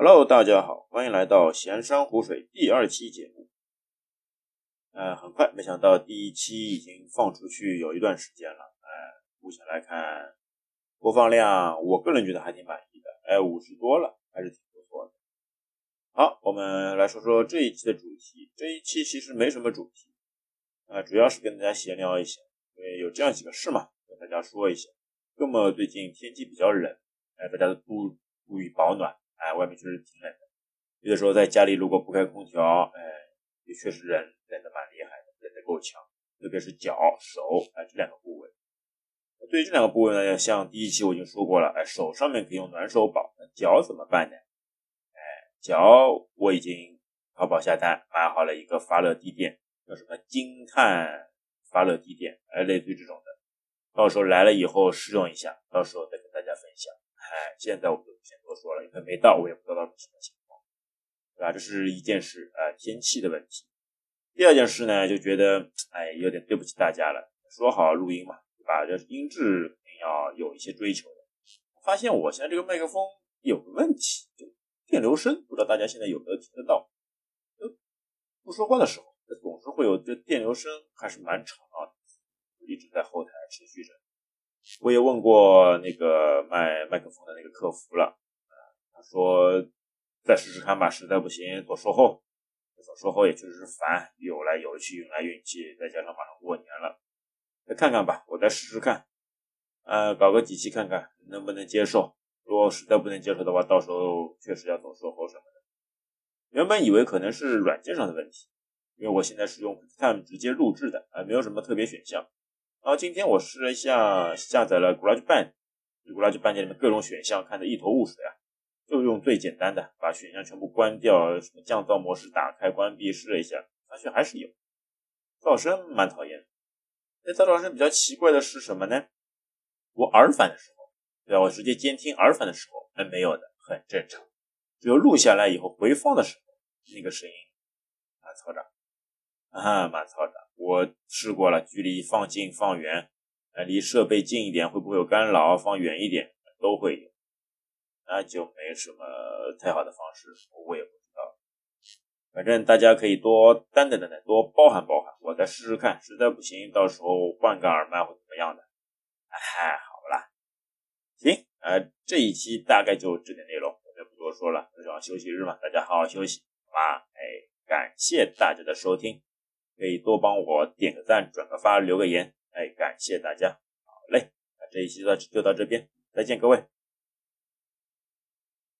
Hello，大家好，欢迎来到闲山湖水第二期节目。呃，很快，没想到第一期已经放出去有一段时间了。哎，目前来看，播放量我个人觉得还挺满意的，哎，五十多了，还是挺不错的。好，我们来说说这一期的主题。这一期其实没什么主题，啊，主要是跟大家闲聊一下，因为有这样几个事嘛，跟大家说一下。那么最近天气比较冷，哎，大家都注注意保暖，哎，外面确实挺冷的。有的时候在家里如果不开空调，哎，也确实冷冷的蛮厉害的，冷的够呛。特别是脚、手，哎，这两个部位。对于这两个部位呢，像第一期我已经说过了，哎，手上面可以用暖手宝，脚怎么办呢？哎，脚我已经淘宝下单买好了一个发热地垫，叫什么金碳发热地垫，哎，类似于这种的。到时候来了以后试用一下，到时候再跟大家分享。哎，现在我们就不先多说了，因为没到，我也不知道到底什么情况，对吧？这是一件事，啊，天气的问题。第二件事呢，就觉得哎，有点对不起大家了。说好录音嘛，对吧？这音质肯定要有一些追求的。发现我现在这个麦克风有个问题，就电流声，不知道大家现在有没有听得到？不说话的时候，总是会有这电流声，还是蛮吵闹的。一直在后台持续着，我也问过那个卖麦克风的那个客服了，他说再试试看吧，实在不行做售后，做售后也确实是烦，有来有去，运来运去，再加上马上过年了，再看看吧，我再试试看，呃，搞个几期看看能不能接受，如果实在不能接受的话，到时候确实要走售后什么的。原本以为可能是软件上的问题，因为我现在是用 Time 直接录制的，啊，没有什么特别选项。然后今天我试了一下，下载了 GarageBand，GarageBand 里面各种选项看得一头雾水啊，就用最简单的，把选项全部关掉，什么降噪模式打开关闭试了一下，发现还是有噪声，蛮讨厌的。那噪噪声比较奇怪的是什么呢？我耳返的时候，对吧？我直接监听耳返的时候，哎，没有的，很正常。只有录下来以后回放的时候，那个声音啊嘈杂，啊蛮嘈杂。我试过了，距离放近放远，呃，离设备近一点会不会有干扰？放远一点都会有，那就没什么太好的方式，我也不知道。反正大家可以多担等等等，多包涵包涵，我再试试看，实在不行，到时候换个耳麦或怎么样的。哎，好了，行，呃，这一期大概就这点内容，我就不多说了，正好休息日嘛，大家好好休息，好吧？哎，感谢大家的收听。可以多帮我点个赞、转个发、留个言，哎，感谢大家。好嘞，那这一期就到就到这边，再见各位。